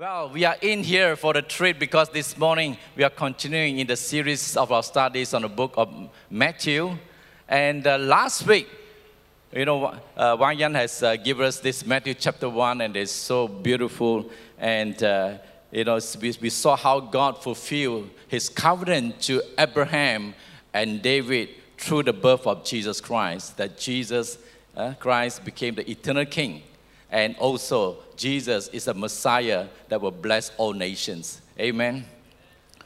Well, we are in here for the treat because this morning we are continuing in the series of our studies on the book of Matthew. And uh, last week, you know, uh, Wang Yan has uh, given us this Matthew chapter 1, and it's so beautiful. And, uh, you know, we, we saw how God fulfilled his covenant to Abraham and David through the birth of Jesus Christ, that Jesus uh, Christ became the eternal king. And also, Jesus is a Messiah that will bless all nations. Amen.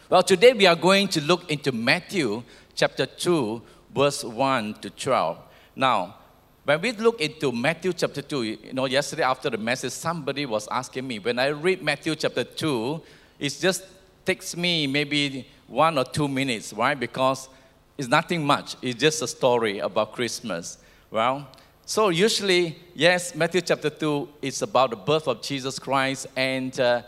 Well, today we are going to look into Matthew chapter 2, verse 1 to 12. Now, when we look into Matthew chapter 2, you know, yesterday after the message, somebody was asking me, when I read Matthew chapter 2, it just takes me maybe one or two minutes, right? Because it's nothing much. It's just a story about Christmas. Well, so usually, yes, Matthew chapter 2 is about the birth of Jesus Christ, and uh,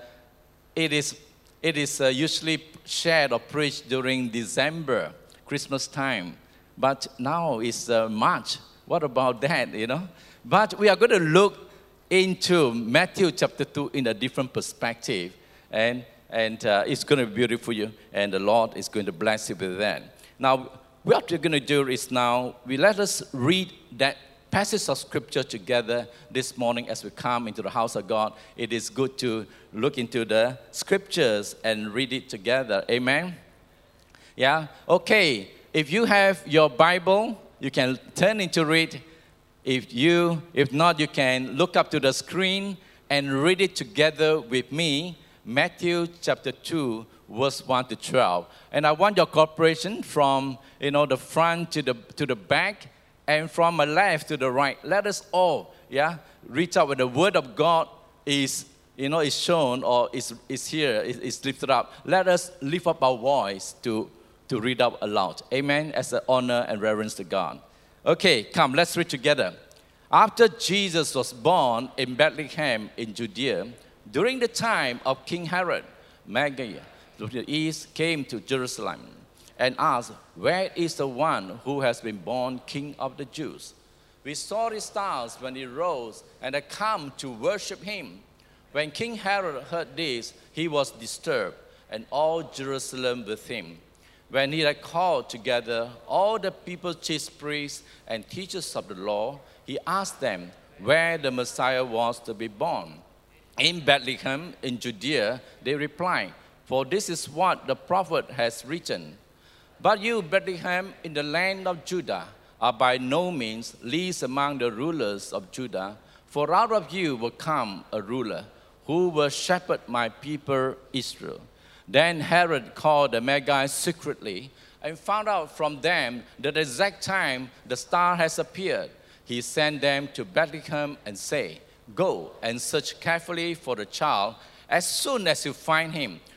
it is, it is uh, usually shared or preached during December, Christmas time. But now it's uh, March. What about that, you know? But we are going to look into Matthew chapter 2 in a different perspective. And, and uh, it's going to be beautiful you, and the Lord is going to bless you with that. Now, what we're going to do is now, we let us read that passage of scripture together this morning as we come into the house of God. It is good to look into the scriptures and read it together. Amen. Yeah? Okay. If you have your Bible, you can turn into read. If you if not, you can look up to the screen and read it together with me. Matthew chapter 2 verse 1 to 12. And I want your cooperation from you know the front to the to the back and from the left to the right. Let us all, yeah, reach out when the word of God is, you know, is shown or is, is here, is, is lifted up. Let us lift up our voice to, to read out aloud. Amen. As an honor and reverence to God. Okay, come, let's read together. After Jesus was born in Bethlehem in Judea, during the time of King Herod, Magi from the east came to Jerusalem and asked, Where is the one who has been born King of the Jews? We saw his stars when he rose and had come to worship him. When King Herod heard this, he was disturbed, and all Jerusalem with him. When he had called together all the people's chief priests and teachers of the law, he asked them where the Messiah was to be born. In Bethlehem, in Judea, they replied, For this is what the prophet has written. But you, Bethlehem, in the land of Judah, are by no means least among the rulers of Judah, for out of you will come a ruler who will shepherd my people Israel. Then Herod called the Magi secretly and found out from them the exact time the star has appeared. He sent them to Bethlehem and said, Go and search carefully for the child. As soon as you find him,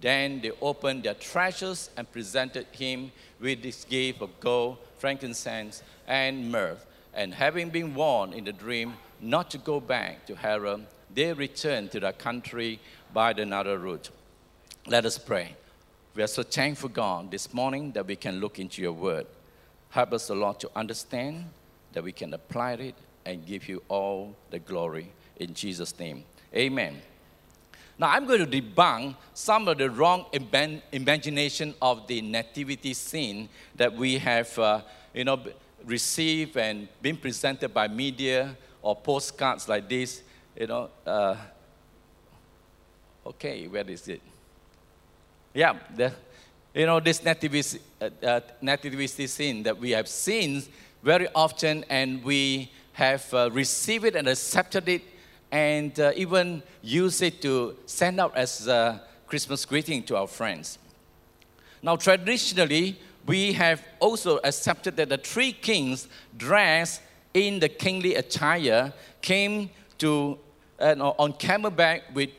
Then they opened their treasures and presented him with this gift of gold, frankincense, and myrrh. And having been warned in the dream not to go back to Herod, they returned to their country by another route. Let us pray. We are so thankful, God, this morning that we can look into your word. Help us, Lord, to understand that we can apply it and give you all the glory. In Jesus' name, amen. Now, I'm going to debunk some of the wrong imagination of the nativity scene that we have, uh, you know, received and been presented by media or postcards like this. You know, uh, okay, where is it? Yeah, the, you know, this nativity, uh, uh, nativity scene that we have seen very often and we have uh, received it and accepted it and uh, even use it to send out as a Christmas greeting to our friends. Now, traditionally, we have also accepted that the three kings dressed in the kingly attire came to uh, on camelback with,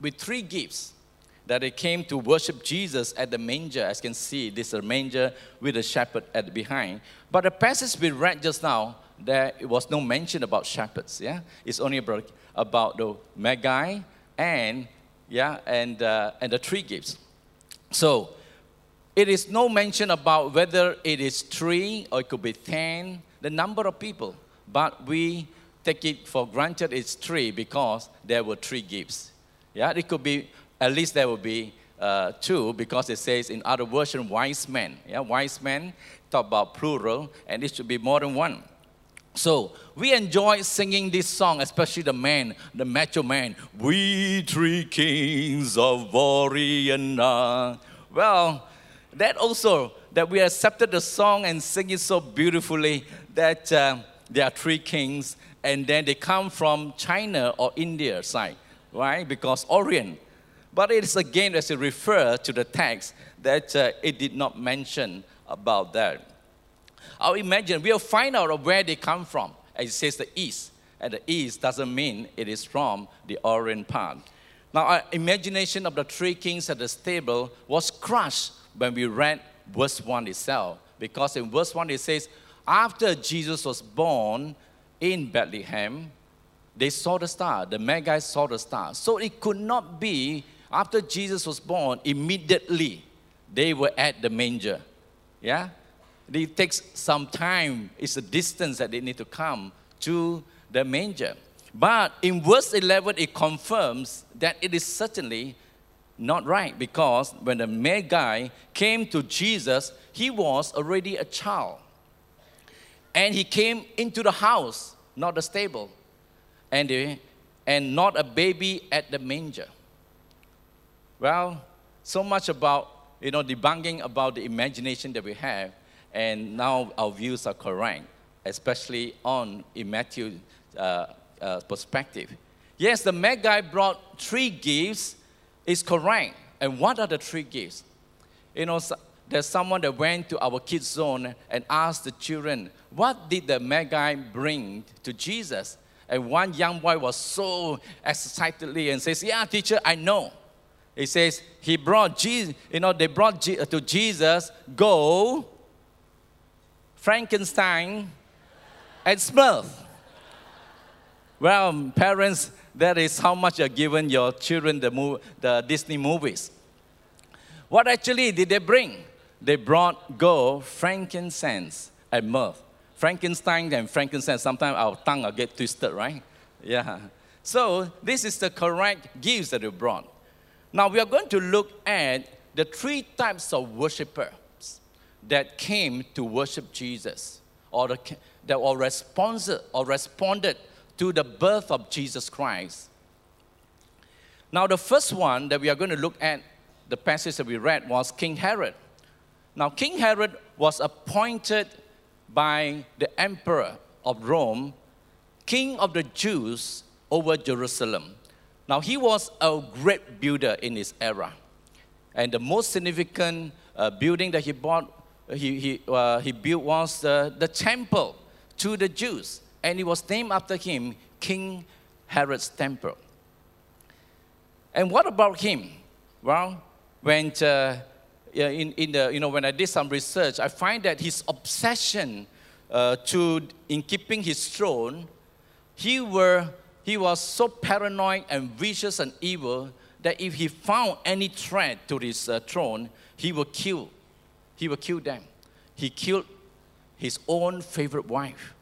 with three gifts. that they came to worship Jesus at the manger. As you can see, this is a manger with a shepherd at the behind. But the passage we read just now, there was no mention about shepherds. Yeah, it's only about, about the magi and yeah and uh, and the three gifts. So it is no mention about whether it is three or it could be ten, the number of people. But we take it for granted it's three because there were three gifts. Yeah, it could be at least there will be uh, two because it says in other version wise men. Yeah, wise men talk about plural, and it should be more than one. So we enjoy singing this song, especially the man, the macho man. We three kings of Orient Are. Well, that also that we accepted the song and sing it so beautifully that uh, there are three kings, and then they come from China or India side, right? Because Orient. But it is again as it refers to the text that uh, it did not mention about that. I'll imagine we'll find out where they come from. As it says the east, and the east doesn't mean it is from the Orient part. Now, our imagination of the three kings at the stable was crushed when we read verse 1 itself. Because in verse 1 it says, After Jesus was born in Bethlehem, they saw the star. The Magi saw the star. So it could not be after Jesus was born, immediately they were at the manger. Yeah? It takes some time. It's a distance that they need to come to the manger. But in verse 11, it confirms that it is certainly not right because when the Magi came to Jesus, he was already a child. And he came into the house, not the stable, and, the, and not a baby at the manger. Well, so much about you know debunking about the imagination that we have, and now our views are correct, especially on in Matthew uh, uh, perspective. Yes, the Magi brought three gifts is correct. And what are the three gifts? You know, there's someone that went to our kids zone and asked the children, what did the Magi bring to Jesus? And one young boy was so excitedly and says, yeah, teacher, I know. He says, he brought Jesus, you know, they brought to Jesus gold, Frankenstein, and Smurf. Well, parents, that is how much you're giving your children the, mov- the Disney movies. What actually did they bring? They brought gold, frankincense, and myrrh. Frankenstein and frankincense, sometimes our tongue will get twisted, right? Yeah. So this is the correct gifts that they brought. Now we are going to look at the three types of worshippers that came to worship Jesus or the, that were responded, or responded to the birth of Jesus Christ. Now, the first one that we are going to look at, the passage that we read, was King Herod. Now, King Herod was appointed by the emperor of Rome, king of the Jews over Jerusalem. Now, he was a great builder in his era. And the most significant uh, building that he bought, he, he, uh, he built once uh, the temple to the Jews and it was named after him, King Herod's temple. And what about him? Well, when uh, in, in the, you know, when I did some research, I find that his obsession uh, to in keeping his throne, he were he was so paranoid and vicious and evil that if he found any threat to his uh, throne, he would kill. He will kill them. He killed his own favorite wife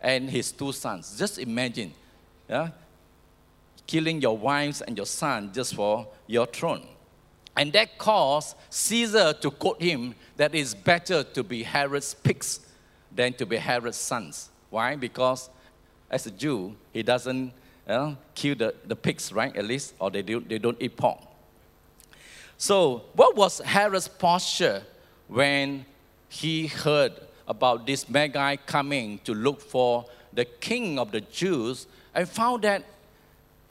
and his two sons. Just imagine, yeah, killing your wives and your son just for your throne. And that caused Caesar to quote him that it's better to be Herod's pigs than to be Herod's sons. Why? Because as a Jew, he doesn't kill the, the pigs, right? At least, or they, do, they don't eat pork. So, what was Herod's posture when he heard about this Magi coming to look for the king of the Jews and found that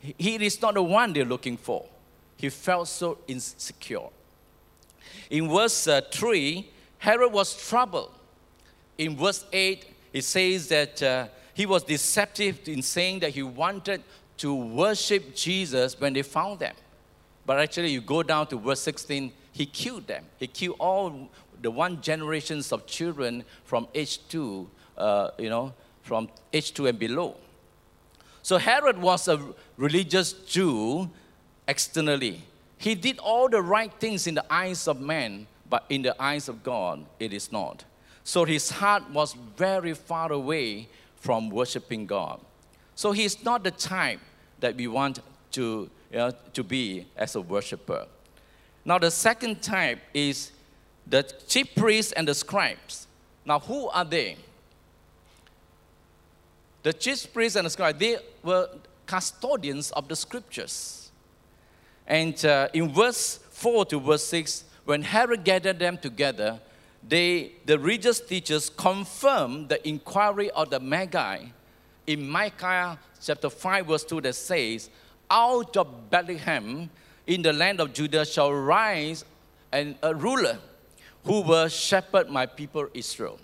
he is not the one they're looking for. He felt so insecure. In verse uh, 3, Herod was troubled. In verse 8, it says that uh, he was deceptive in saying that he wanted to worship Jesus when they found them. But actually, you go down to verse 16, he killed them. He killed all the one generations of children from age two, uh, you know, from age two and below. So Herod was a religious Jew externally. He did all the right things in the eyes of man, but in the eyes of God, it is not. So his heart was very far away from worshiping God. So he's not the type that we want to, you know, to be as a worshiper. Now, the second type is the chief priests and the scribes. Now, who are they? The chief priests and the scribes, they were custodians of the scriptures. And uh, in verse 4 to verse 6, when Herod gathered them together, they, the religious teachers confirmed the inquiry of the Magi in Micah chapter 5, verse 2, that says, Out of Bethlehem in the land of Judah shall rise and a ruler who will shepherd my people Israel.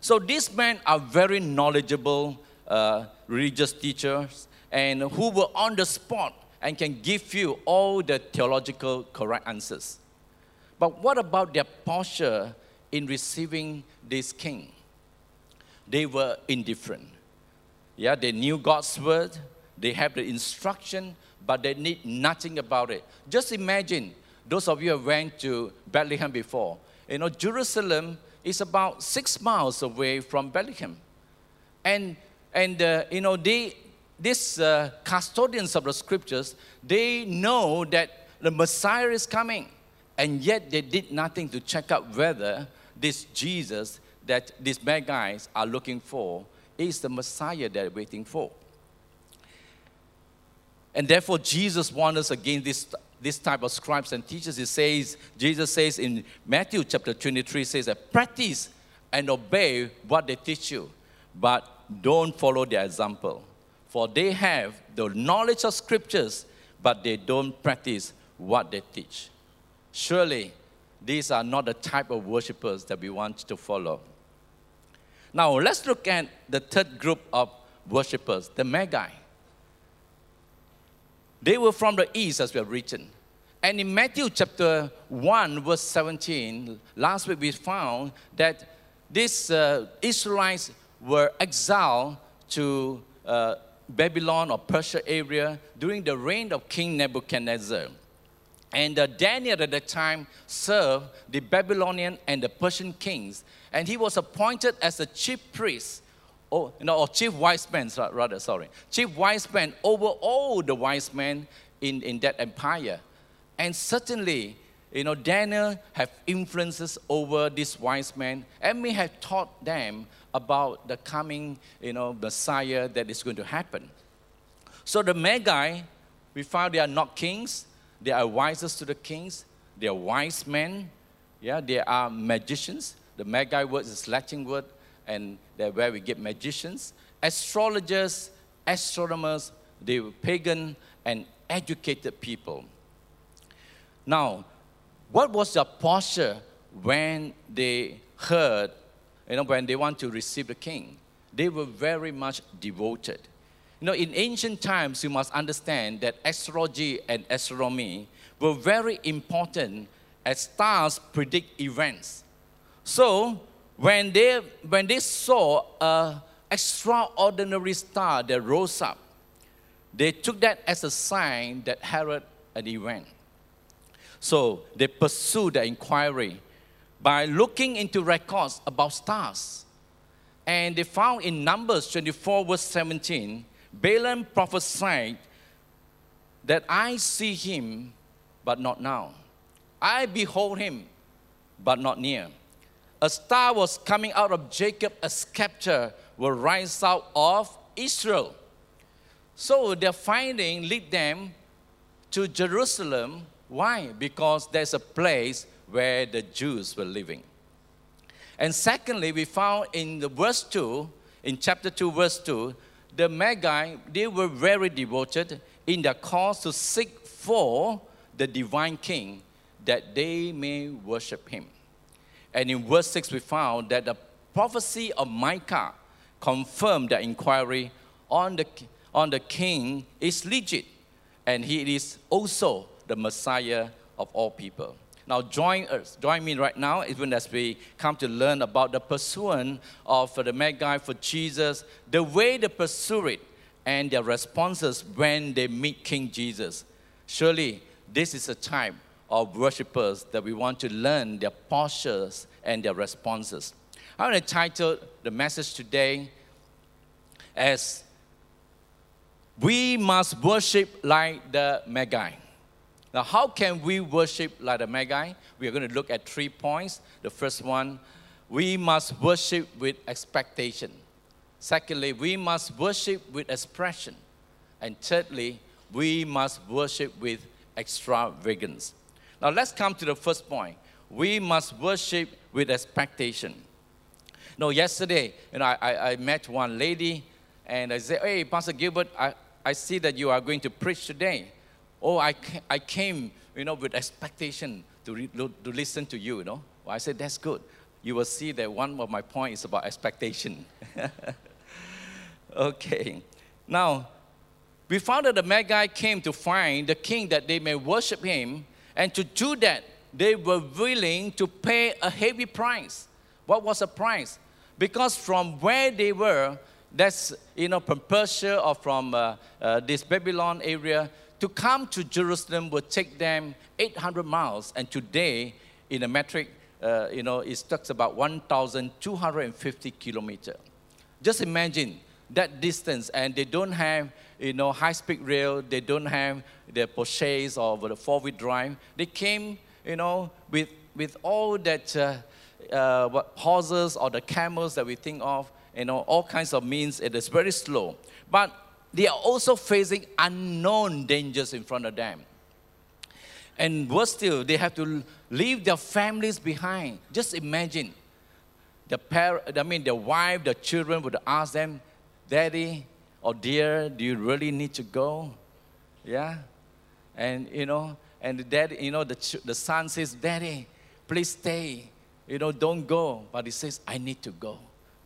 So these men are very knowledgeable uh, religious teachers and who were on the spot and can give you all the theological correct answers. But what about their posture in receiving this king? They were indifferent. Yeah, they knew God's word, they have the instruction, but they need nothing about it. Just imagine those of you who went to Bethlehem before. You know, Jerusalem is about six miles away from Bethlehem. And, and uh, you know, they, these uh, custodians of the scriptures, they know that the Messiah is coming. And yet they did nothing to check out whether this Jesus that these bad guys are looking for is the Messiah they're waiting for. And therefore, Jesus warns us against this, this type of scribes and teachers. He says, Jesus says in Matthew chapter 23, says that practice and obey what they teach you, but don't follow their example. For they have the knowledge of scriptures, but they don't practice what they teach. Surely, these are not the type of worshippers that we want to follow. Now, let's look at the third group of worshippers, the Magi. They were from the east, as we have written. And in Matthew chapter 1, verse 17, last week we found that these uh, Israelites were exiled to uh, Babylon or Persia area during the reign of King Nebuchadnezzar. And uh, Daniel at that time served the Babylonian and the Persian kings. And he was appointed as the chief priest oh, know, or oh, chief wise man, rather, sorry, chief wise man over all the wise men in, in that empire. And certainly, you know, Daniel have influences over these wise men and may have taught them about the coming, you know, Messiah that is going to happen. So the Magi, we found they are not kings, they are wisest to the kings, they are wise men, yeah, they are magicians. The Magi word is Latin word and where we get magicians, astrologers, astronomers, they were pagan and educated people. Now, what was their posture when they heard, you know, when they want to receive the king? They were very much devoted. You know, in ancient times, you must understand that astrology and astronomy were very important as stars predict events. So, when they, when they saw an extraordinary star that rose up, they took that as a sign that Herod an event. So they pursued the inquiry by looking into records about stars. And they found in Numbers 24, verse 17, Balaam prophesied that I see him, but not now. I behold him, but not near a star was coming out of Jacob, a scepter will rise out of Israel. So their finding lead them to Jerusalem. Why? Because there's a place where the Jews were living. And secondly, we found in the verse 2, in chapter 2, verse 2, the Magi, they were very devoted in their cause to seek for the divine king that they may worship him. And in verse 6, we found that the prophecy of Micah confirmed the inquiry on the, on the king is legit. And he is also the Messiah of all people. Now, join us, join me right now, even as we come to learn about the pursuit of the Magi for Jesus, the way they pursue it, and their responses when they meet King Jesus. Surely, this is a type of worshippers that we want to learn their postures and their responses. I want to title the message today as We Must Worship Like the Magi. Now, how can we worship like the Magi? We are going to look at three points. The first one, we must worship with expectation. Secondly, we must worship with expression. And thirdly, we must worship with extravagance. Now, let's come to the first point. We must worship with expectation. No, yesterday, you know, I, I met one lady and I said, Hey, Pastor Gilbert, I, I see that you are going to preach today. Oh, I, I came, you know, with expectation to, re, to listen to you, you know. Well, I said, that's good. You will see that one of my points is about expectation. okay. Now, we found that the Magi came to find the king that they may worship him, and to do that, they were willing to pay a heavy price. What was the price? Because from where they were, that's, you know, from Persia or from uh, uh, this Babylon area, to come to Jerusalem would take them 800 miles, and today, in a metric, uh, you know, it talks about 1,250 kilometers. Just imagine that distance, and they don't have, you know, high-speed rail. They don't have the Porsches or the four-wheel drive. They came, you know, with with all that uh, uh, horses or the camels that we think of, you know, all kinds of means. It is very slow, but they are also facing unknown dangers in front of them. And worse still, they have to leave their families behind. Just imagine the parent, I mean, the wife, the children would ask them, Daddy or dear, do you really need to go? Yeah? And, you know, and the dad, you know, the, the son says, Daddy, please stay. You know, don't go. But he says, I need to go.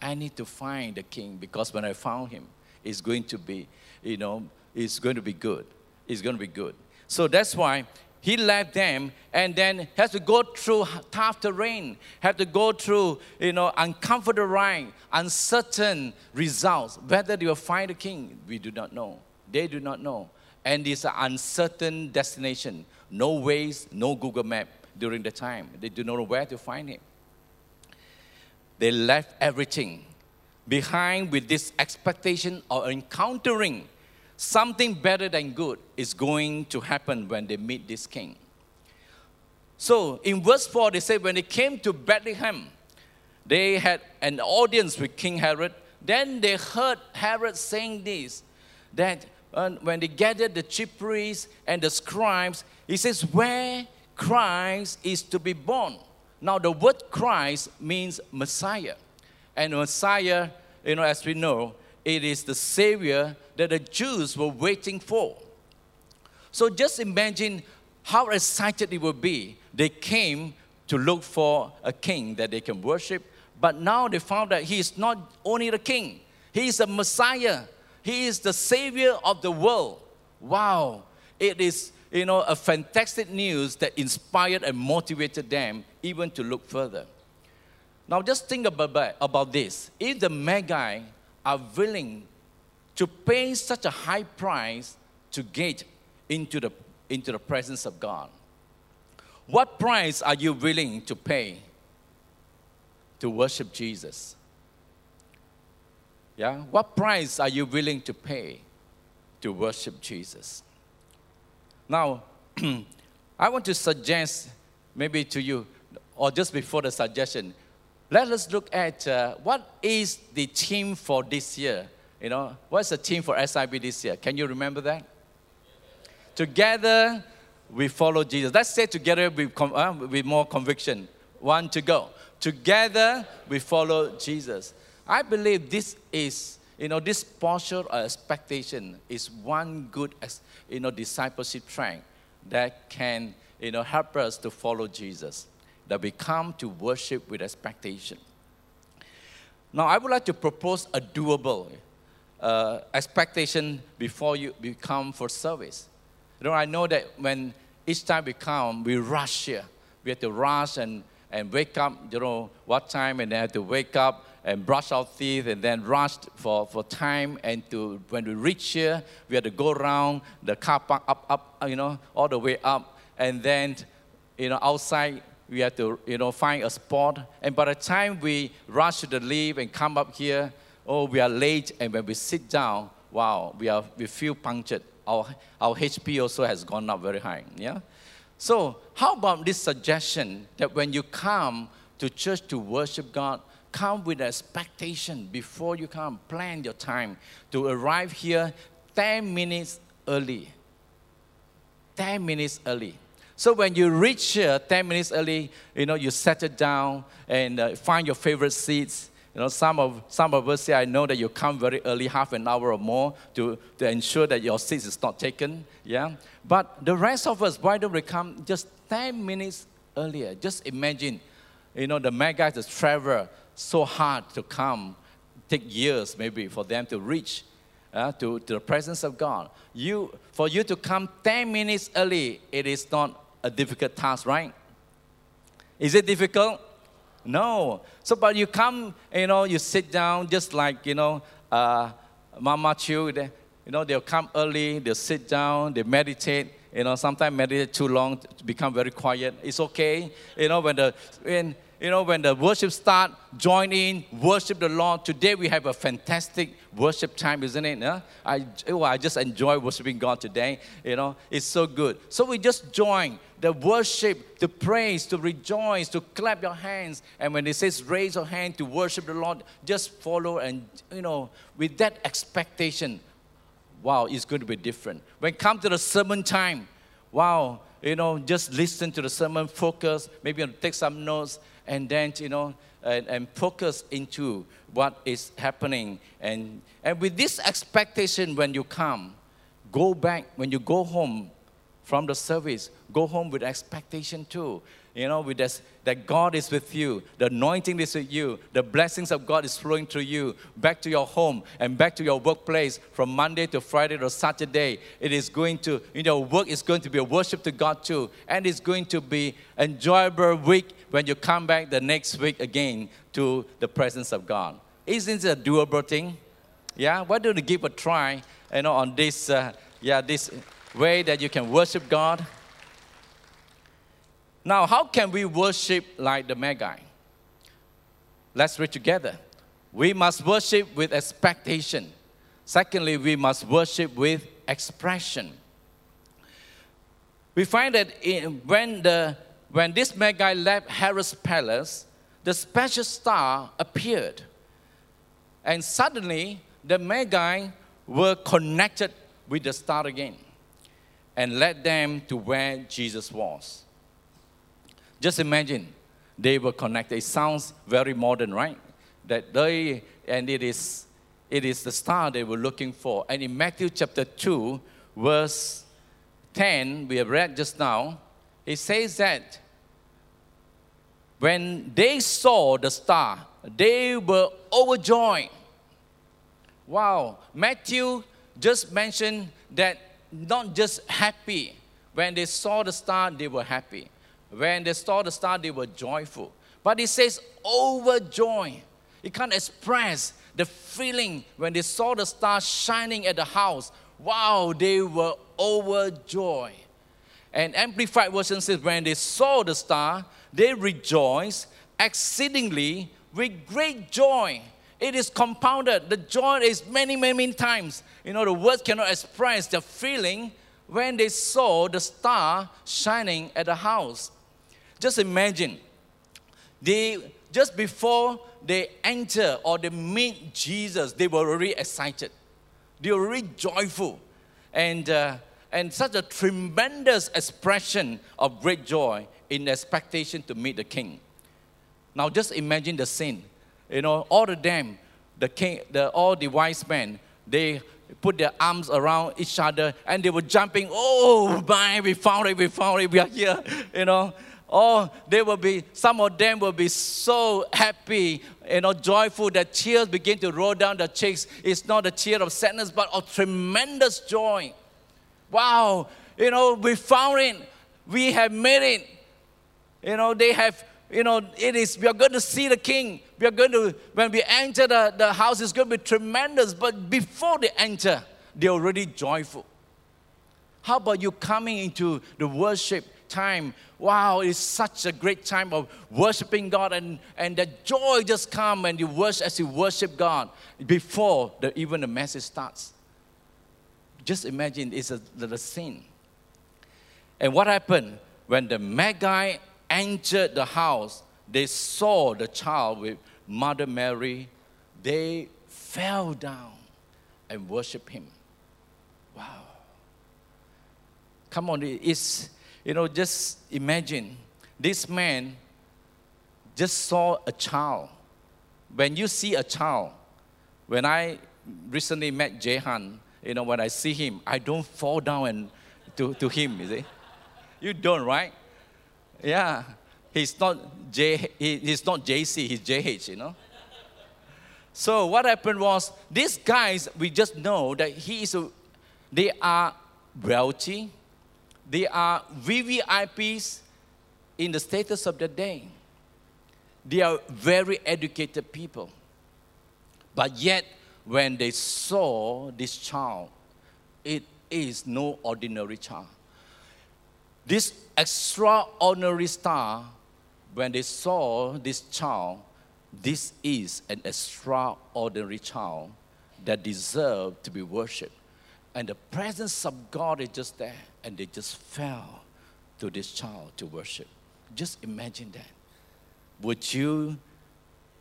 I need to find the king because when I found him, it's going to be, you know, it's going to be good. It's going to be good. So that's why he left them and then has to go through tough terrain, have to go through, you know, uncomfortable ride, uncertain results. Whether they will find the king, we do not know. They do not know. And it's an uncertain destination. No ways, no Google map during the time. They do not know where to find him. They left everything behind with this expectation of encountering something better than good is going to happen when they meet this king. So in verse 4, they say, when they came to Bethlehem, they had an audience with King Herod. Then they heard Herod saying this that uh, when they gathered the chief priests and the scribes, he says, Where Christ is to be born. Now, the word Christ means Messiah. And Messiah, you know, as we know, it is the Savior that the Jews were waiting for. So just imagine how excited it would be. They came to look for a king that they can worship, but now they found that he is not only the king, he is a Messiah. He is the Savior of the world. Wow. It is, you know, a fantastic news that inspired and motivated them even to look further. Now, just think about, about this. If the Magi are willing to pay such a high price to get into the, into the presence of God, what price are you willing to pay to worship Jesus? Yeah? What price are you willing to pay to worship Jesus? Now, I want to suggest maybe to you, or just before the suggestion, let us look at uh, what is the theme for this year. You know, what's the theme for SIB this year? Can you remember that? Together, we follow Jesus. Let's say together with, uh, with more conviction. One to go. Together, we follow Jesus. I believe this is, you know, this posture or expectation is one good, you know, discipleship track that can, you know, help us to follow Jesus that we come to worship with expectation. Now, I would like to propose a doable uh, expectation before you come for service. You know, I know that when each time we come, we rush here. We have to rush and, and wake up, you know, what time, and then have to wake up and brush our teeth and then rush for, for time. And to when we reach here, we have to go around the car park up, up, you know, all the way up. And then, you know, outside, we have to, you know, find a spot. And by the time we rush to the lift and come up here, oh, we are late. And when we sit down, wow, we, are, we feel punctured. Our, our HP also has gone up very high. Yeah? So, how about this suggestion that when you come to church to worship God, come with expectation before you come, plan your time to arrive here 10 minutes early. 10 minutes early. So when you reach here 10 minutes early, you know, you settle down and uh, find your favorite seats you know, some of, some of us say, I know that you come very early, half an hour or more, to, to ensure that your seat is not taken. Yeah? But the rest of us, why don't we come just 10 minutes earlier? Just imagine, you know, the mega guys travel so hard to come, take years maybe for them to reach uh, to, to the presence of God. You, for you to come 10 minutes early, it is not a difficult task, right? Is it difficult? No. So, but you come, you know, you sit down just like, you know, uh, Mama Chu, they, you know, they'll come early, they'll sit down, they meditate. You know, sometimes meditate too long, become very quiet. It's okay. You know, when the, when, you know, when the worship start, join in, worship the Lord. Today we have a fantastic worship time, isn't it? I, oh, I just enjoy worshiping God today. You know, it's so good. So we just join the worship, to praise, to rejoice, to clap your hands. And when it says raise your hand to worship the Lord, just follow and, you know, with that expectation, wow, it's going to be different. When come to the sermon time, wow, you know, just listen to the sermon, focus, maybe take some notes, and then, you know, and, and focus into what is happening. And, and with this expectation, when you come, go back, when you go home from the service, go home with expectation too. You know, with this, that God is with you, the anointing is with you, the blessings of God is flowing through you back to your home and back to your workplace from Monday to Friday to Saturday. It is going to, you know, work is going to be a worship to God too, and it's going to be enjoyable week when you come back the next week again to the presence of God. Isn't it a doable thing? Yeah, why don't you give a try, you know, on this, uh, yeah, this way that you can worship God? Now, how can we worship like the Magi? Let's read together. We must worship with expectation. Secondly, we must worship with expression. We find that in, when, the, when this Magi left Herod's palace, the special star appeared. And suddenly, the Magi were connected with the star again and led them to where Jesus was. Just imagine they were connected. It sounds very modern, right? That they, and it is, it is the star they were looking for. And in Matthew chapter 2, verse 10, we have read just now, it says that when they saw the star, they were overjoyed. Wow, Matthew just mentioned that not just happy. When they saw the star, they were happy. When they saw the star, they were joyful. But it says overjoyed. You can't express the feeling when they saw the star shining at the house. Wow, they were overjoyed. And Amplified Version says, when they saw the star, they rejoiced exceedingly with great joy. It is compounded. The joy is many, many, many times. You know, the words cannot express the feeling when they saw the star shining at the house. Just imagine, they just before they enter or they meet Jesus, they were already excited. They were really joyful. And, uh, and such a tremendous expression of great joy in expectation to meet the king. Now just imagine the scene. You know, all of them, the king, the, all the wise men, they put their arms around each other and they were jumping, oh my, we found it, we found it, we are here, you know. Oh, they will be, some of them will be so happy, you know, joyful that tears begin to roll down their cheeks. It's not a tear of sadness, but of tremendous joy. Wow, you know, we found it. We have made it. You know, they have, you know, it is, we are going to see the king. We are going to, when we enter the, the house, it's going to be tremendous. But before they enter, they're already joyful. How about you coming into the worship time? Wow, it's such a great time of worshiping God, and, and the joy just come when you worship as you worship God before the, even the message starts. Just imagine it's a, the scene. And what happened when the Magi entered the house? They saw the child with Mother Mary. They fell down and worshiped him. Wow. Come on, it's, you know, just imagine this man just saw a child. When you see a child, when I recently met Jehan, you know, when I see him, I don't fall down and to, to him, you see. You don't, right? Yeah. He's not J he, he's not JC, he's JH, you know. So what happened was these guys, we just know that he is a, they are wealthy, they are VVIPs in the status of the day. They are very educated people. But yet, when they saw this child, it is no ordinary child. This extraordinary star, when they saw this child, this is an extraordinary child that deserved to be worshipped. And the presence of God is just there and they just fell to this child to worship. Just imagine that. Would you,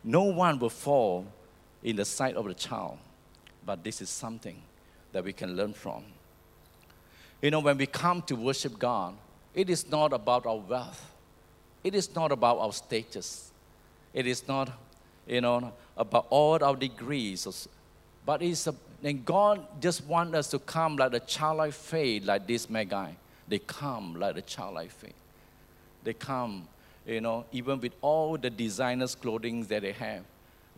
no one will fall in the sight of the child, but this is something that we can learn from. You know, when we come to worship God, it is not about our wealth, it is not about our status, it is not, you know, about all our degrees, but it's a, and God just wants us to come like a childlike faith, like this Magi. They come like a childlike faith. They come, you know, even with all the designers' clothing that they have,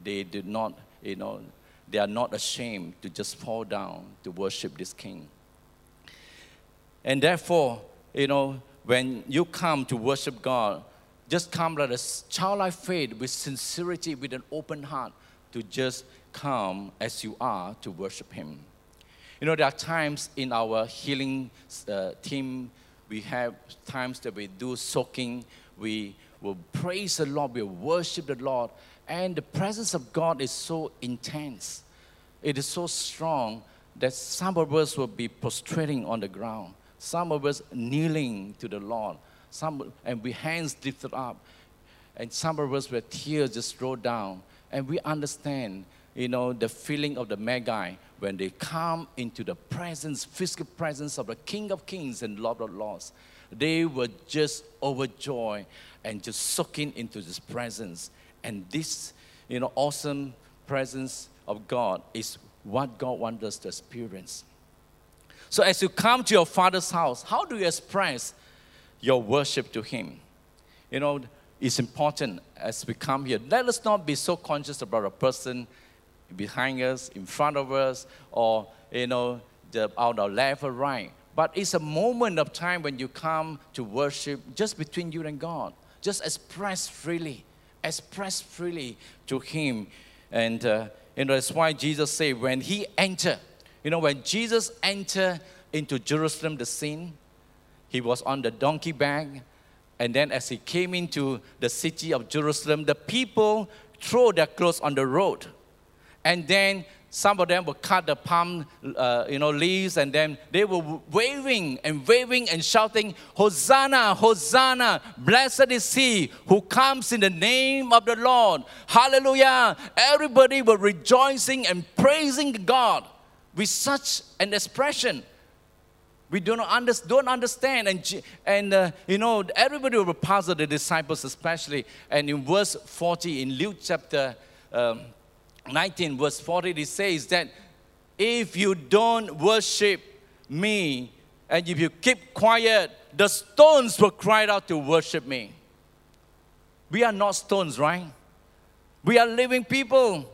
they did not, you know, they are not ashamed to just fall down to worship this King. And therefore, you know, when you come to worship God, just come like a childlike faith with sincerity, with an open heart to just come as you are to worship Him. You know, there are times in our healing uh, team, we have times that we do soaking, we will praise the Lord, we will worship the Lord, and the presence of God is so intense. It is so strong that some of us will be prostrating on the ground, some of us kneeling to the Lord, some and with hands lifted up, and some of us with tears just roll down. And we understand you know, the feeling of the Magi when they come into the presence, physical presence of the King of Kings and Lord of Lords. They were just overjoyed and just soaking into this presence. And this, you know, awesome presence of God is what God wants us to experience. So as you come to your father's house, how do you express your worship to him? You know, it's important as we come here. Let us not be so conscious about a person behind us, in front of us, or you know, the, on our left or right. But it's a moment of time when you come to worship just between you and God. Just express freely, express freely to Him. And uh, you know, that's why Jesus said, when He entered, you know, when Jesus entered into Jerusalem, the scene, He was on the donkey back. And then as He came into the city of Jerusalem, the people throw their clothes on the road and then some of them will cut the palm, uh, you know, leaves, and then they were waving and waving and shouting, Hosanna, Hosanna, blessed is he who comes in the name of the Lord. Hallelujah. Everybody were rejoicing and praising God with such an expression. We do not under, don't understand, and, and uh, you know, everybody will puzzle, the disciples especially. And in verse 40 in Luke chapter um, 19, verse 40, it says that if you don't worship me and if you keep quiet, the stones will cry out to worship me. We are not stones, right? We are living people.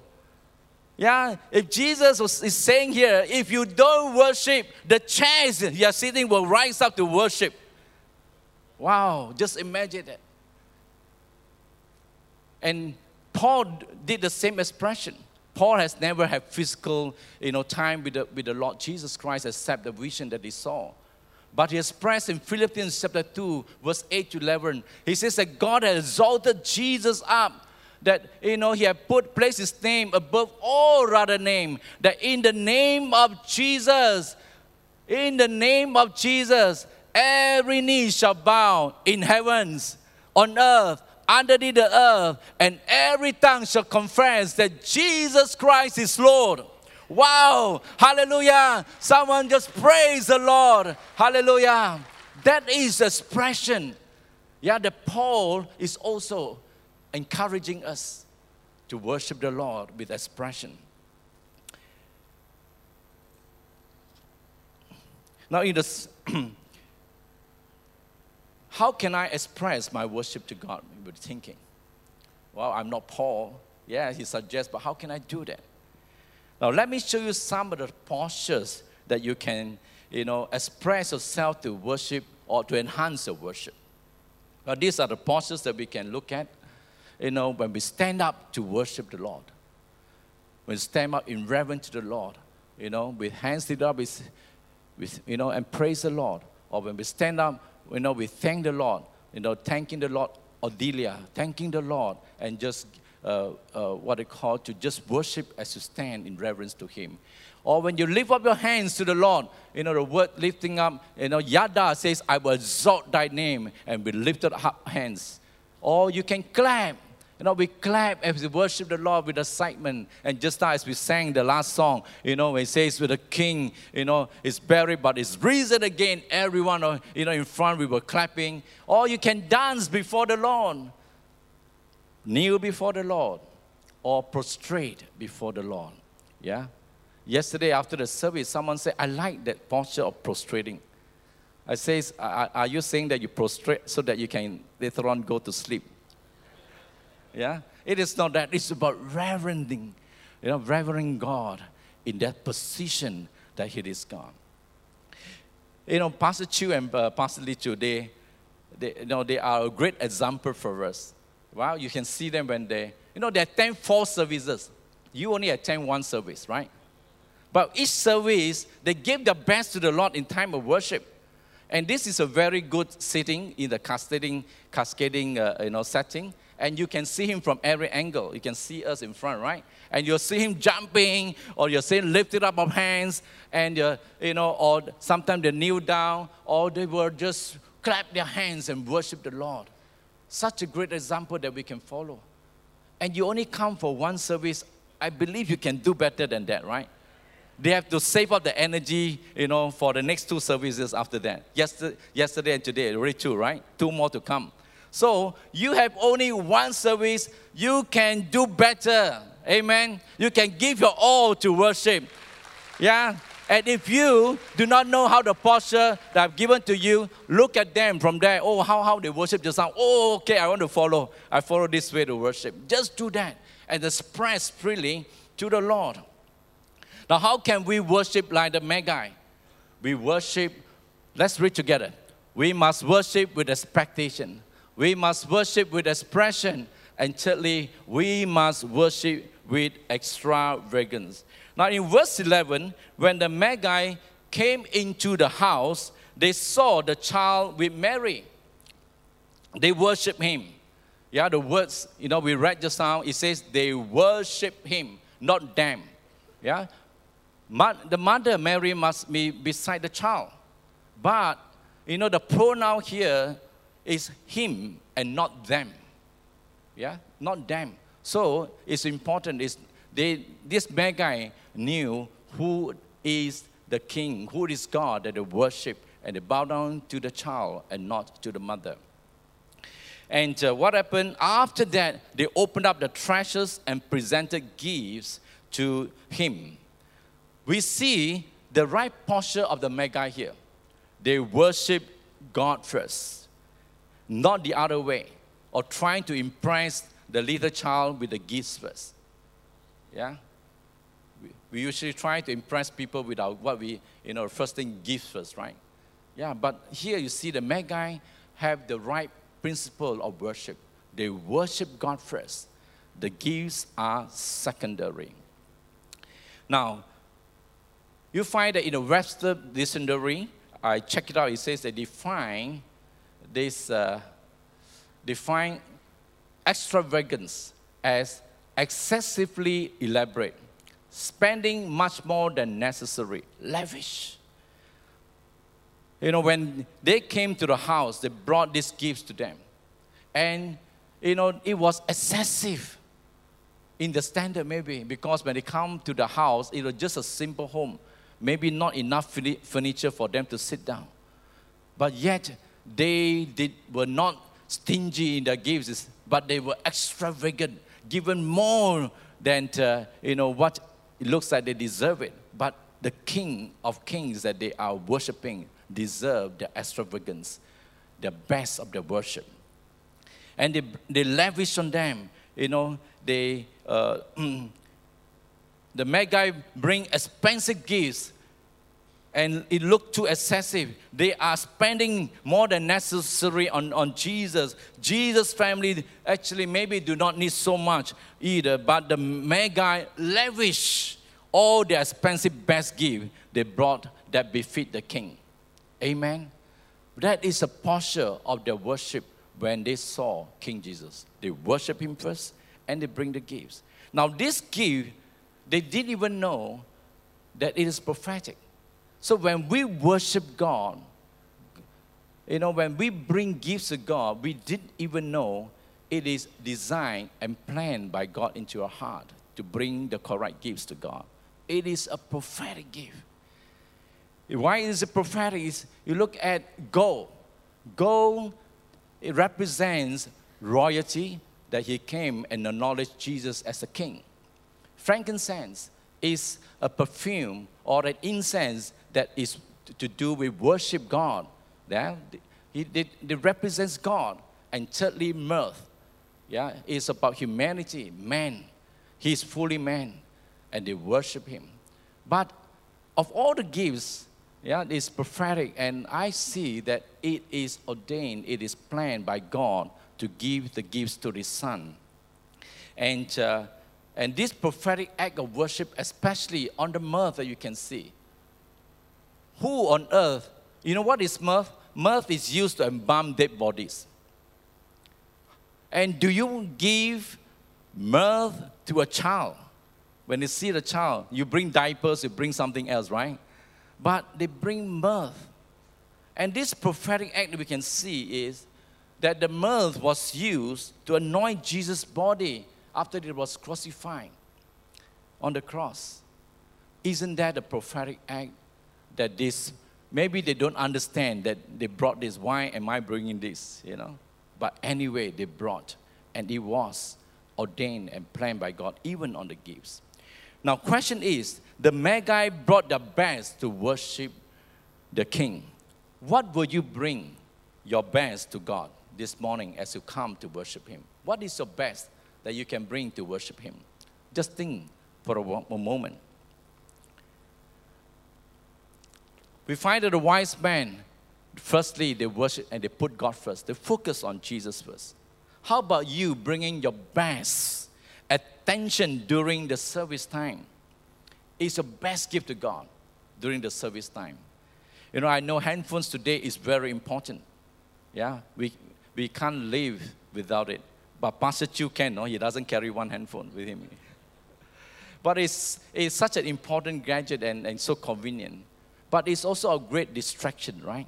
Yeah, if Jesus was, is saying here, if you don't worship, the chairs you are sitting will rise up to worship. Wow, just imagine it. And Paul did the same expression. Paul has never had physical you know, time with the, with the Lord Jesus Christ except the vision that he saw. But he expressed in Philippians chapter 2, verse 8 to 11, he says that God has exalted Jesus up, that you know he had put placed his name above all other name, that in the name of Jesus, in the name of Jesus, every knee shall bow in heavens, on earth, underneath the earth, and every tongue shall confess that Jesus Christ is Lord. Wow, hallelujah. Someone just praise the Lord. Hallelujah. That is expression. Yeah, the Paul is also encouraging us to worship the Lord with expression. Now, in this, how can I express my worship to God? You're thinking, well, I'm not Paul. Yeah, he suggests, but how can I do that? Now, let me show you some of the postures that you can, you know, express yourself to worship or to enhance your worship. Now, these are the postures that we can look at, you know, when we stand up to worship the Lord. When we stand up in reverence to the Lord, you know, with hands lifted up, with, with, you know, and praise the Lord. Or when we stand up you know, we thank the Lord, you know, thanking the Lord, Odilia, thanking the Lord, and just uh, uh, what they call to just worship as you stand in reverence to Him. Or when you lift up your hands to the Lord, you know, the word lifting up, you know, Yada says, I will exalt thy name, and we lifted up hands. Or you can clap you know, we clap as we worship the Lord with excitement. And just as we sang the last song, you know, it says, with the king, you know, is buried but is risen again. Everyone, uh, you know, in front we were clapping. Or you can dance before the Lord, kneel before the Lord, or prostrate before the Lord. Yeah? Yesterday after the service, someone said, I like that posture of prostrating. I says, are you saying that you prostrate so that you can later on go to sleep? Yeah? It is not that. It's about reverencing, you know, reverencing God in that position that He is God. You know, Pastor Chu and uh, Pastor Lee Chu, they, they, you know, they are a great example for us. Wow, you can see them when they, you know, they attend four services. You only attend one service, right? But each service, they give their best to the Lord in time of worship. And this is a very good setting in the cascading, cascading uh, you know, setting and you can see him from every angle. You can see us in front, right? And you'll see him jumping, or you'll see him lifted up of hands, and uh, you know, or sometimes they kneel down, or they will just clap their hands and worship the Lord. Such a great example that we can follow. And you only come for one service. I believe you can do better than that, right? They have to save up the energy, you know, for the next two services after that. Yesterday, yesterday and today, already two, right? Two more to come. So you have only one service. You can do better. Amen. You can give your all to worship. Yeah. And if you do not know how the posture that I've given to you, look at them from there. Oh, how, how they worship just now. Oh, okay, I want to follow. I follow this way to worship. Just do that and express freely to the Lord. Now, how can we worship like the Magi? We worship, let's read together. We must worship with expectation. We must worship with expression. And thirdly, we must worship with extravagance. Now, in verse 11, when the Magi came into the house, they saw the child with Mary. They worship him. Yeah, the words, you know, we read just now, it says they worship him, not them. Yeah? The mother, Mary, must be beside the child. But, you know, the pronoun here is him and not them. Yeah, not them. So it's important. Is they this Magi knew who is the king, who is God that they worship, and they bow down to the child and not to the mother. And uh, what happened after that? They opened up the treasures and presented gifts to him. We see the right posture of the Magi here. They worship God first not the other way, or trying to impress the little child with the gifts first. Yeah? We, usually try to impress people with our, what we, you know, first thing, gifts first, right? Yeah, but here you see the Magi, have the right principle of worship. They worship God first. The gifts are secondary. Now, you find that in the Webster Dictionary, I check it out, it says they define this, uh, define extravagance as excessively elaborate, spending much more than necessary, lavish. You know, when they came to the house, they brought these gifts to them. And, you know, it was excessive in the standard, maybe, because when they come to the house, it was just a simple home, maybe not enough furniture for them to sit down. But yet, they did, were not stingy in their gifts, but they were extravagant, given more than uh, you know what it looks like they deserve it. But the King of Kings that they are worshiping deserve the extravagance, the best of their worship. And they, they lavish on them, you know, they, uh, the Magi bring expensive gifts and it looked too excessive. They are spending more than necessary on, on Jesus. Jesus' family actually maybe do not need so much either, but the Magi lavish all the expensive best gift they brought that befit the king. Amen. That is a posture of their worship when they saw King Jesus. They worship him first and they bring the gifts. Now, this gift, they didn't even know that it is prophetic. So when we worship God, you know, when we bring gifts to God, we didn't even know it is designed and planned by God into our heart to bring the correct gifts to God. It is a prophetic gift. Why is it prophetic? you look at gold. Gold, it represents royalty that he came and acknowledged Jesus as a king. Frankincense is a perfume or an incense that is to do with worship God. Yeah? It, it, it represents God. And thirdly, mirth. Yeah, it's about humanity, man. He's fully man, and they worship him. But of all the gifts, yeah, it's prophetic, and I see that it is ordained, it is planned by God to give the gifts to His Son. And, uh, and this prophetic act of worship, especially on the mirth that you can see, who on earth, you know what is mirth? Mirth is used to embalm dead bodies. And do you give mirth to a child? When you see the child, you bring diapers, you bring something else, right? But they bring mirth. And this prophetic act that we can see is that the mirth was used to anoint Jesus' body after it was crucified on the cross. Isn't that a prophetic act that this, maybe they don't understand that they brought this. Why am I bringing this? You know? But anyway, they brought, and it was ordained and planned by God, even on the gifts. Now, question is the Magi brought the best to worship the king. What will you bring your best to God this morning as you come to worship Him? What is your best that you can bring to worship Him? Just think for a, a moment. We find that the wise men, firstly, they worship and they put God first. They focus on Jesus first. How about you bringing your best attention during the service time? It's your best gift to God during the service time. You know, I know handphones today is very important. Yeah, we, we can't live without it. But Pastor Chu can, no? He doesn't carry one handphone with him. But it's, it's such an important gadget and, and so convenient. But it's also a great distraction, right?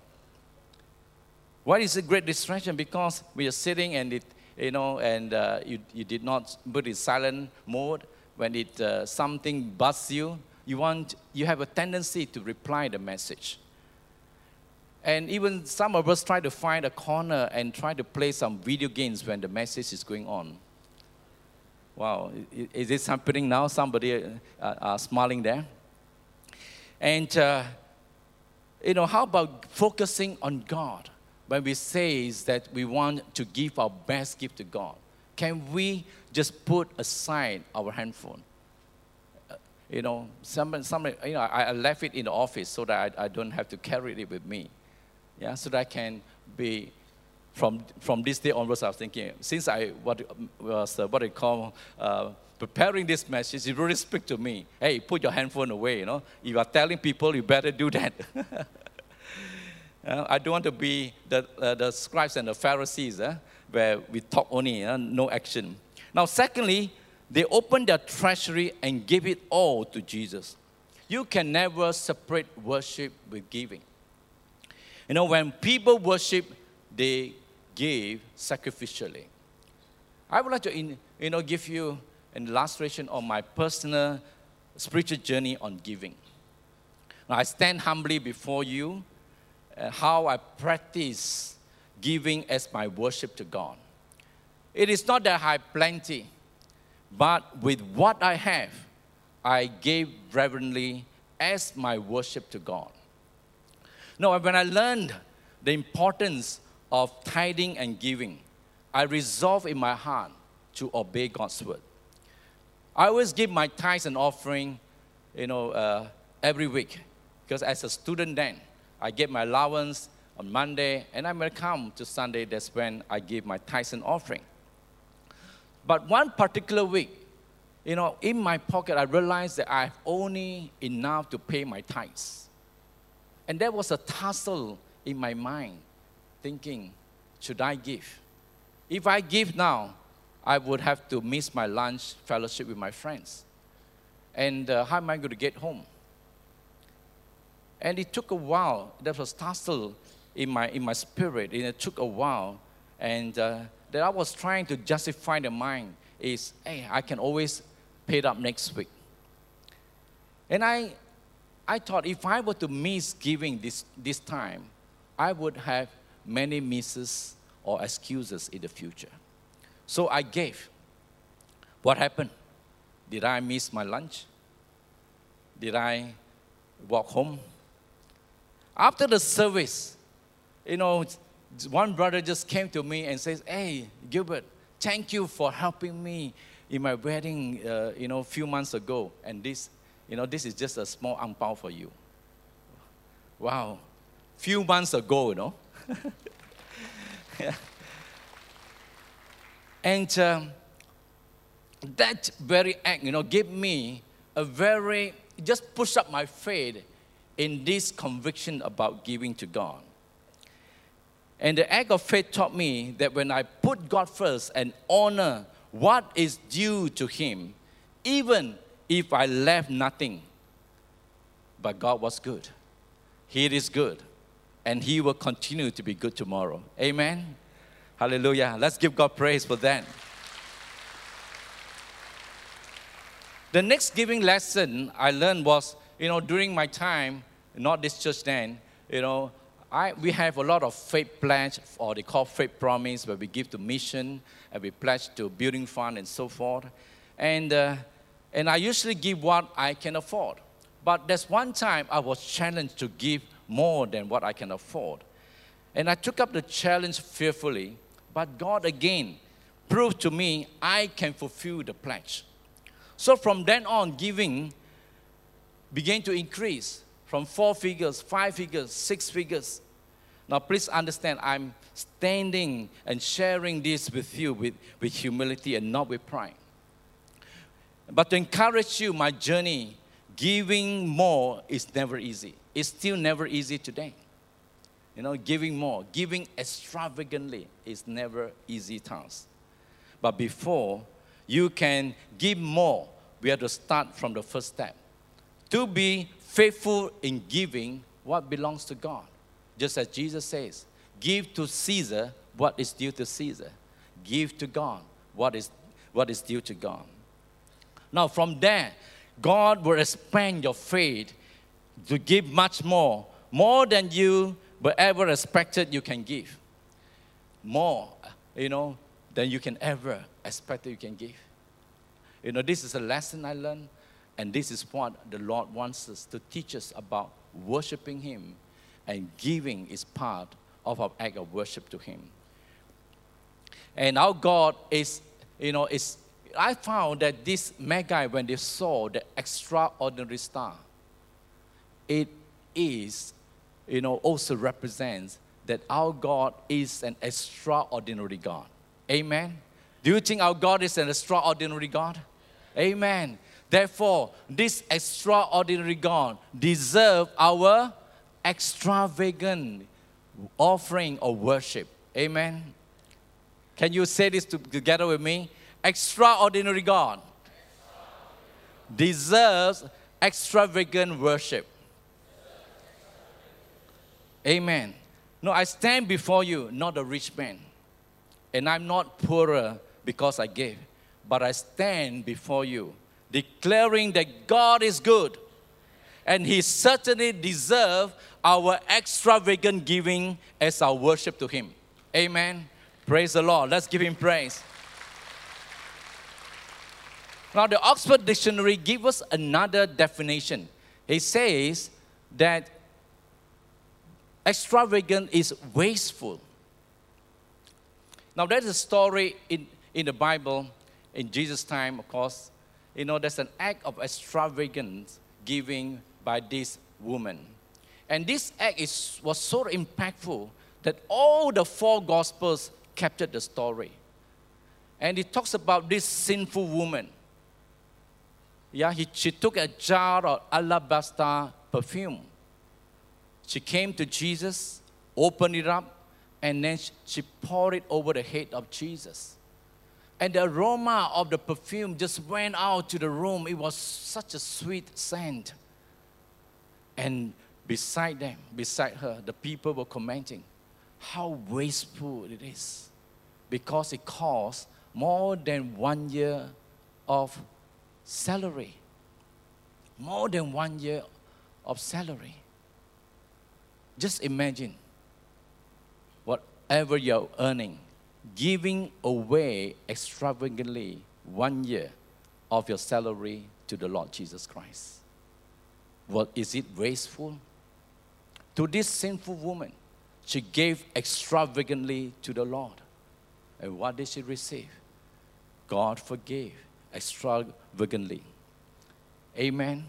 Why is it a great distraction? Because we are sitting and it, you know, and uh, you, you did not put in silent mode. When it uh, something buzzes you, you want you have a tendency to reply the message. And even some of us try to find a corner and try to play some video games when the message is going on. Wow, is this happening now? Somebody uh, smiling there. And uh, you know, how about focusing on God? When we say that we want to give our best gift to God, can we just put aside our handphone? Uh, you know, some, some, you know, I, left it in the office so that I, I don't have to carry it with me. Yeah, so that I can be from, from this day onwards, I was thinking, since I what, was uh, what I call uh, preparing this message, it really speak to me. Hey, put your handphone away, you know. If you are telling people, you better do that. uh, I don't want to be the, uh, the scribes and the Pharisees, uh, where we talk only, uh, no action. Now, secondly, they opened their treasury and gave it all to Jesus. You can never separate worship with giving. You know, when people worship, they give sacrificially. I would like to, you know, give you an illustration of my personal spiritual journey on giving. Now, I stand humbly before you, uh, how I practice giving as my worship to God. It is not that I have plenty, but with what I have, I gave reverently as my worship to God. Now, when I learned the importance of tithing and giving, I resolved in my heart to obey God's word. I always give my tithes and offering, you know, uh, every week, because as a student then, I get my allowance on Monday, and I may come to Sunday. That's when I give my tithes and offering. But one particular week, you know, in my pocket, I realized that I have only enough to pay my tithes. And there was a tussle in my mind, thinking, should I give? If I give now, I would have to miss my lunch fellowship with my friends. And uh, how am I going to get home? And it took a while. There was tussle in my, in my spirit, and it took a while. And uh, that I was trying to justify the mind is, hey, I can always pay it up next week. And I, I thought if I were to miss giving this, this time, I would have many misses or excuses in the future. So I gave. What happened? Did I miss my lunch? Did I walk home? After the service, you know, one brother just came to me and says, Hey, Gilbert, thank you for helping me in my wedding, uh, you know, a few months ago. And this, you know, this is just a small ampao for you. Wow. Few months ago, you know. yeah. And um, that very act, you know, gave me a very, just push up my faith in this conviction about giving to God. And the act of faith taught me that when I put God first and honor what is due to Him, even if I left nothing, but God was good. He is good, and He will continue to be good tomorrow. Amen. Hallelujah. Let's give God praise for that. The next giving lesson I learned was, you know, during my time, not this church then, you know, I, we have a lot of faith pledge, or they call faith promise, where we give to mission and we pledge to building fund and so forth. And, uh, and I usually give what I can afford. But there's one time I was challenged to give more than what I can afford. And I took up the challenge fearfully, but God again proved to me I can fulfill the pledge. So from then on, giving began to increase from four figures, five figures, six figures. Now, please understand, I'm standing and sharing this with you with, with humility and not with pride. But to encourage you, my journey, giving more is never easy. It's still never easy today. You know, giving more, giving extravagantly is never easy task. But before you can give more, we have to start from the first step. To be faithful in giving what belongs to God. Just as Jesus says, give to Caesar what is due to Caesar. Give to God what is, what is due to God. Now, from there, God will expand your faith to give much more, more than you were ever expected you can give. More, you know, than you can ever expect you can give. You know, this is a lesson I learned, and this is what the Lord wants us to teach us about worshiping Him and giving is part of our act of worship to Him. And our God is, you know, is. I found that this Magi, when they saw the extraordinary star, it is, you know, also represents that our God is an extraordinary God. Amen. Do you think our God is an extraordinary God? Amen. Therefore, this extraordinary God deserves our extravagant offering of worship. Amen. Can you say this together with me? Extraordinary God deserves extravagant worship. Amen. No, I stand before you, not a rich man. And I'm not poorer because I gave, but I stand before you, declaring that God is good. And He certainly deserves our extravagant giving as our worship to Him. Amen. Praise the Lord. Let's give Him praise. Now, the Oxford Dictionary gives us another definition. It says that extravagant is wasteful. Now, there's a story in, in the Bible, in Jesus' time, of course. You know, there's an act of extravagant giving by this woman. And this act is, was so impactful that all the four Gospels captured the story. And it talks about this sinful woman. Yeah, he, she took a jar of alabaster perfume. She came to Jesus, opened it up, and then she poured it over the head of Jesus. And the aroma of the perfume just went out to the room. It was such a sweet scent. And beside them, beside her, the people were commenting how wasteful it is because it costs more than one year of salary. More than one year of salary. Just imagine whatever you're earning, giving away extravagantly one year of your salary to the Lord Jesus Christ. Well, is it wasteful? To this sinful woman, she gave extravagantly to the Lord. And what did she receive? God forgave extravagantly. Amen.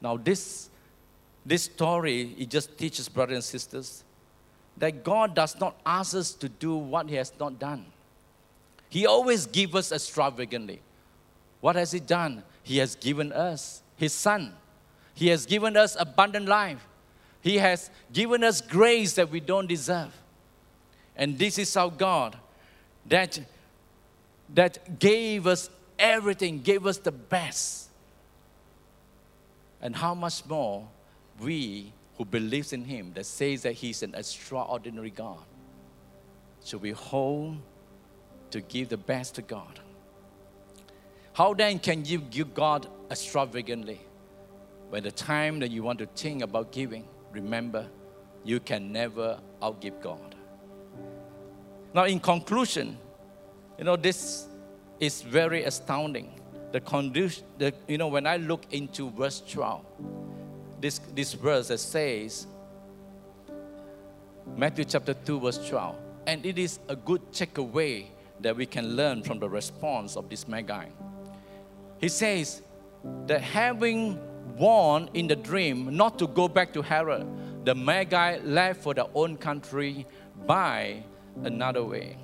Now, this, this story, it just teaches, brothers and sisters, that God does not ask us to do what He has not done. He always gives us extravagantly. What has He done? He has given us His Son. He has given us abundant life. He has given us grace that we don't deserve. And this is our God that, that gave us everything, gave us the best. And how much more we who believes in him, that says that he's an extraordinary God, should we hold to give the best to God? How then can you give God extravagantly? When the time that you want to think about giving, remember, you can never outgive God. Now, in conclusion, you know, this is very astounding. The condition, the, you know, when I look into verse 12, this, this verse that says, Matthew chapter 2, verse 12, and it is a good takeaway that we can learn from the response of this Magi. He says that having warned in the dream not to go back to Herod, the Magi left for their own country by another way.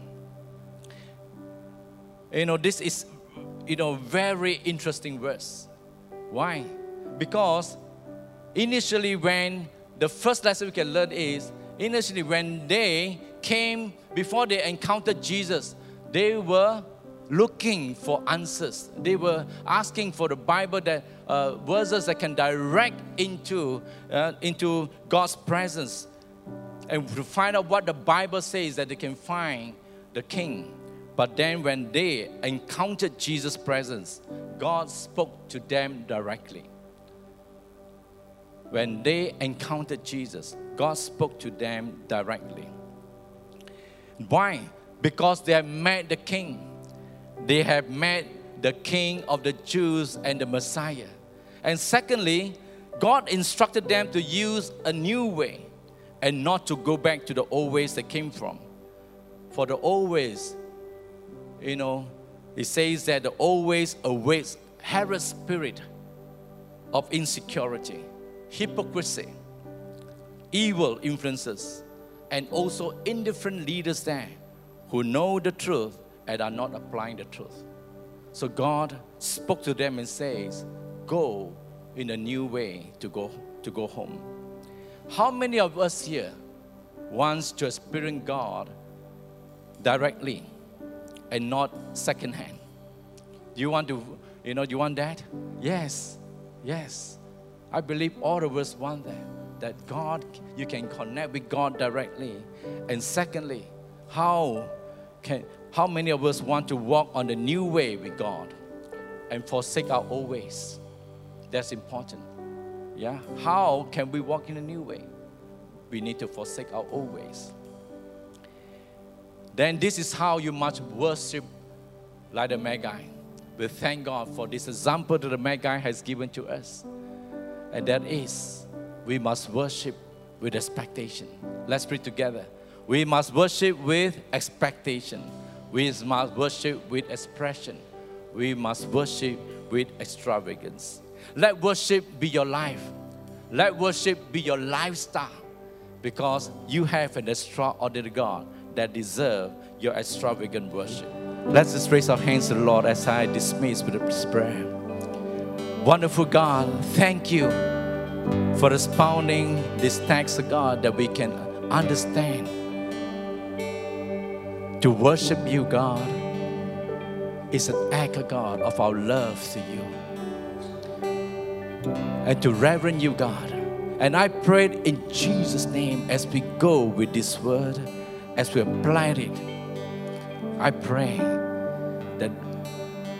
You know, this is, you know, very interesting verse. Why? Because initially when the first lesson we can learn is initially when they came before they encountered Jesus, they were looking for answers. They were asking for the Bible that uh, verses that can direct into uh, into God's presence, and to find out what the Bible says that they can find the King. But then when they encountered Jesus' presence, God spoke to them directly. When they encountered Jesus, God spoke to them directly. Why? Because they have met the King. They have met the King of the Jews and the Messiah. And secondly, God instructed them to use a new way and not to go back to the old ways they came from. For the old ways you know, it says that the always awaits Herod's spirit of insecurity, hypocrisy, evil influences, and also indifferent leaders there who know the truth and are not applying the truth. So God spoke to them and says, Go in a new way to go to go home. How many of us here wants to experience God directly and not secondhand? Do you want to, you know, do you want that? Yes, yes. I believe all of us want that. That God, you can connect with God directly. And secondly, how can how many of us want to walk on the new way with God and forsake our old ways? That's important. Yeah. How can we walk in a new way? We need to forsake our old ways. Then this is how you must worship like the Magi. We thank God for this example that the Magi has given to us. And that is, we must worship with expectation. Let's pray together. We must worship with expectation. We must worship with expression. We must worship with extravagance. Let worship be your life. Let worship be your lifestyle because you have an extraordinary God that deserves your extravagant worship. Let's just raise our hands to the Lord as I dismiss with this prayer. Wonderful God, thank you for expounding this text of God that we can understand. To worship you, God, is an act of God of our love to you. And to reverend you, God. And I pray in Jesus' name as we go with this word, as we apply it, I pray that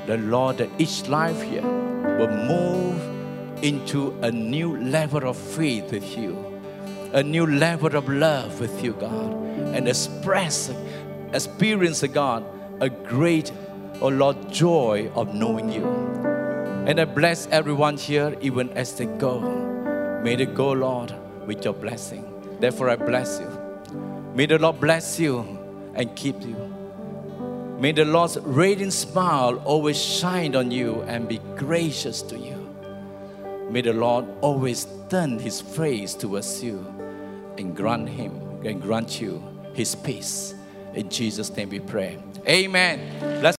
the Lord, that each life here will move into a new level of faith with you, a new level of love with you, God, and express, experience, God, a great, oh Lord, joy of knowing you. And I bless everyone here, even as they go. May they go, Lord, with your blessing. Therefore, I bless you. May the Lord bless you and keep you. May the Lord's radiant smile always shine on you and be gracious to you. May the Lord always turn his face towards you and grant him and grant you his peace. In Jesus' name we pray. Amen. Let's